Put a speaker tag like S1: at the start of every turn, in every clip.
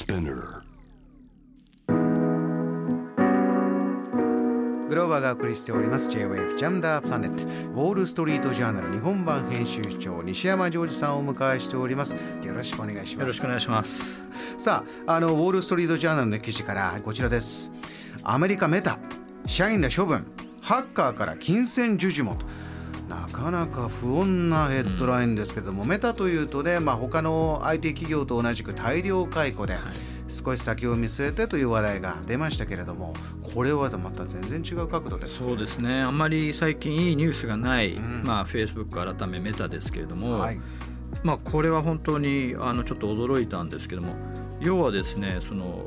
S1: Spinner.
S2: グローバーがお送りしております。J-Wave ジャムダープラネットウォールストリートジャーナル日本版編集長西山ジョージさんをお迎えしております。よろしくお願いします。
S3: よろしくお願いします。
S2: さああのウォールストリートジャーナルの記事からこちらです。アメリカメタ社員ら処分ハッカーから金銭授受もとなかなか不穏なヘッドラインですけども、うん、メタというとね、まあ、他の IT 企業と同じく大量解雇で、少し先を見据えてという話題が出ましたけれどもこれはまた全然違う角度です、
S3: ね、そうですね。あんまり最近いいニュースがない、うん、まあ、Facebook 改めメタですけれども、はい、まあ、これは本当にあのちょっと驚いたんですけども要はですねその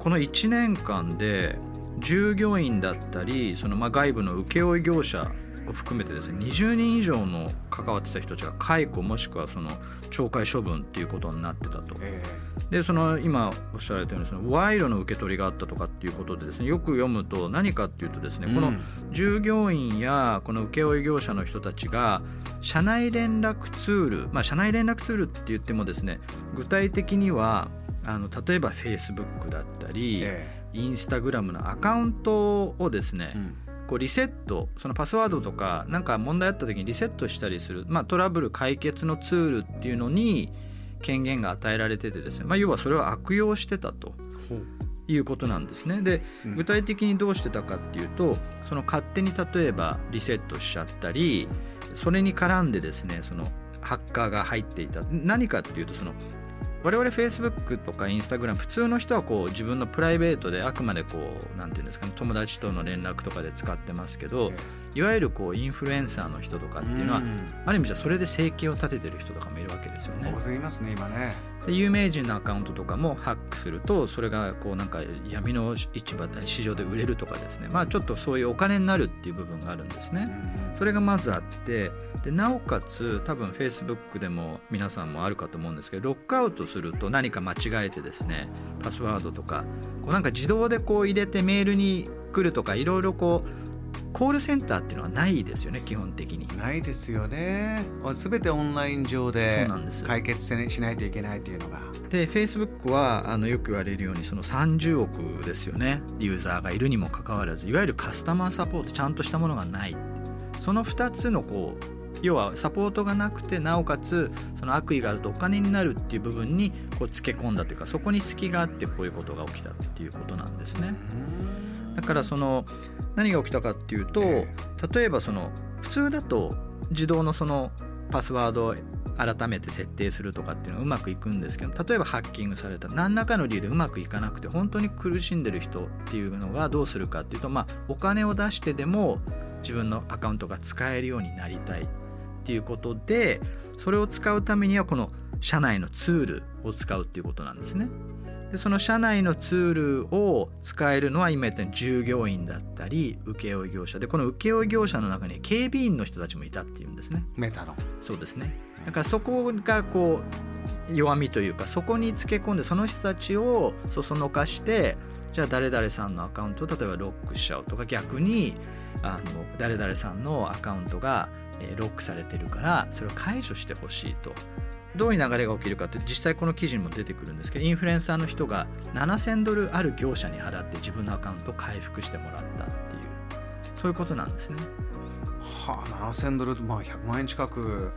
S3: この1年間で従業員だったりそのまあ外部の請負業者を含めてですね20人以上の関わってた人たちが解雇もしくはその懲戒処分っていうことになってたと。えー、でその今おっしゃられたようにその賄賂の受け取りがあったとかっていうことでですねよく読むと何かっていうとですね、うん、この従業員やこの請負業者の人たちが社内連絡ツールまあ社内連絡ツールって言ってもですね具体的にはあの例えば Facebook だったり、えー、インスタグラムのアカウントをですね、うんこうリセットそのパスワードとか何か問題あった時にリセットしたりする、まあ、トラブル解決のツールっていうのに権限が与えられててですね、まあ、要はそれを悪用してたと。いうことなんですね。で具体的にどうしてたかっていうとその勝手に例えばリセットしちゃったりそれに絡んでですねそのハッカーが入っていた。何かっていうとその我々 Facebook とか Instagram 普通の人はこう自分のプライベートであくまでこう何て言うんですかね友達との連絡とかで使ってますけどいわゆるこうインフルエンサーの人とかっていうのはある意味じゃそれで生計を立ててる人とかもいるわけですよね。
S2: 大勢いますね今ね。
S3: で有名人のアカウントとかもハックするとそれがこうなんか闇の市場で市場で売れるとかですねまあちょっとそういうお金になるっていう部分があるんですね。それがまずあってでなおかつ多分 Facebook でも皆さんもあるかと思うんですけどロックアウトすると何か間違えてですねパスワードとかこうなんか自動でこう入れてメールに来るとかいろいろこうコールセンターっていうのはないですよね基本的に。
S2: ないですよね。全てオンライン上で解決しないといけないというのが。
S3: で Facebook はあのよく言われるようにその30億ですよねユーザーがいるにもかかわらずいわゆるカスタマーサポートちゃんとしたものがない。その2つのこう要はサポートがなくてなおかつその悪意があるとお金になるっていう部分にこうつけ込んだというかそこに隙があってこういうことが起きたっていうことなんですね。だからその何が起きたかっていうと例えばその普通だと自動のそのパスワードを改めて設定するとかっていうのはうまくいくんですけど例えばハッキングされた何らかの理由でうまくいかなくて本当に苦しんでる人っていうのがどうするかっていうとまあお金を出してでも自分のアカウントが使えるようになりたいっていうことでそれを使うためにはこの社内のツールを使うっていうことなんですね。でその社内のツールを使えるのは今言ったように従業員だったり請負業者でこの請負業者の中に警備員の人たちもいたっていうんですね。
S2: メタの
S3: そうですねだからそこがこう弱みというかそこにつけ込んでその人たちをそそのかしてじゃあ誰々さんのアカウントを例えばロックしちゃうとか逆にあの誰々さんのアカウントがロックされてるからそれを解除してほしいと。どういう流れが起きるかって実際この記事にも出てくるんですけどインフルエンサーの人が7000ドルある業者に払って自分のアカウントを回復してもらったっていうそういうことなんですね。
S2: はあ7000ドルまあ100万円近く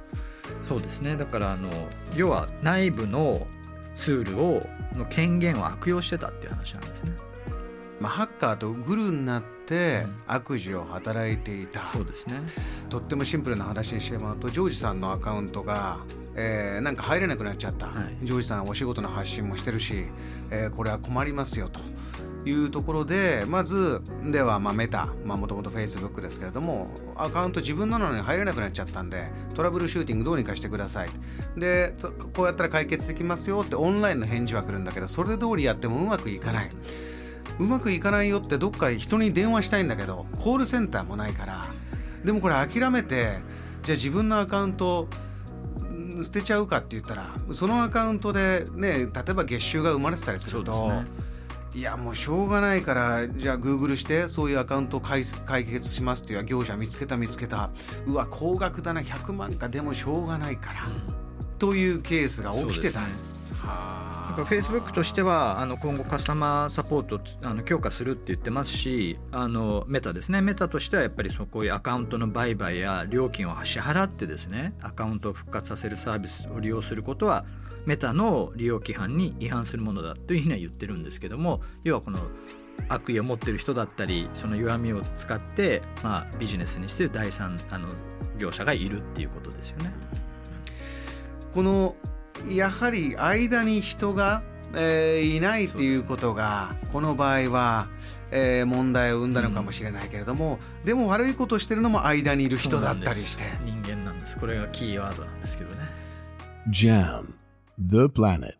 S3: そうですねだからあの要は内部のツールをの権限を悪用してたっていう話なんですね。
S2: まあ、ハッカーとグルになって悪事を働いていた、
S3: そうですね。
S2: とってもシンプルな話にしてもらうとジョージさんのアカウントが、えー、なんか入れなくなっちゃった、はい、ジョージさんお仕事の発信もしてるし、えー、これは困りますよと。いうところでまずではまあメタもともとフェイスブックですけれどもアカウント自分なのに入れなくなっちゃったんでトラブルシューティングどうにかしてください。でこうやったら解決できますよってオンラインの返事は来るんだけどそれ通りやってもうまくいかない。うまくいかないよってどっか人に電話したいんだけどコールセンターもないから。でもこれ諦めてじゃあ自分のアカウント捨てちゃうかって言ったらそのアカウントでね例えば月収が生まれてたりすると。いやもうしょうがないからじゃあグーグルしてそういうアカウントを解決しますっていう業者見つけた見つけた。うわ高額だな100万か。でもしょうがないから、うん、というケースが起きてた、ね、
S3: はあから Facebook としてはあの今後カスタマーサポートあの強化するって言ってますしあのメタですねメタとしてはやっぱりそこういうアカウントの売買や料金を支払ってですねアカウントを復活させるサービスを利用することはメタの利用規範に違反するものだというふうには言ってるんですけども要はこの悪意を持ってる人だったりその弱みを使って、まあ、ビジネスにしてる第三あの業者がいるっていうことですよね。
S2: このやはり間に人が、えー、いないっていうことが、ね、この場合は、えー、問題を生んだのかもしれないけれども、うん、でも悪いことしてるのも間にいる人だったりして。
S3: 人間なんです。これがキーワードなんですけどね。
S1: JAM The Planet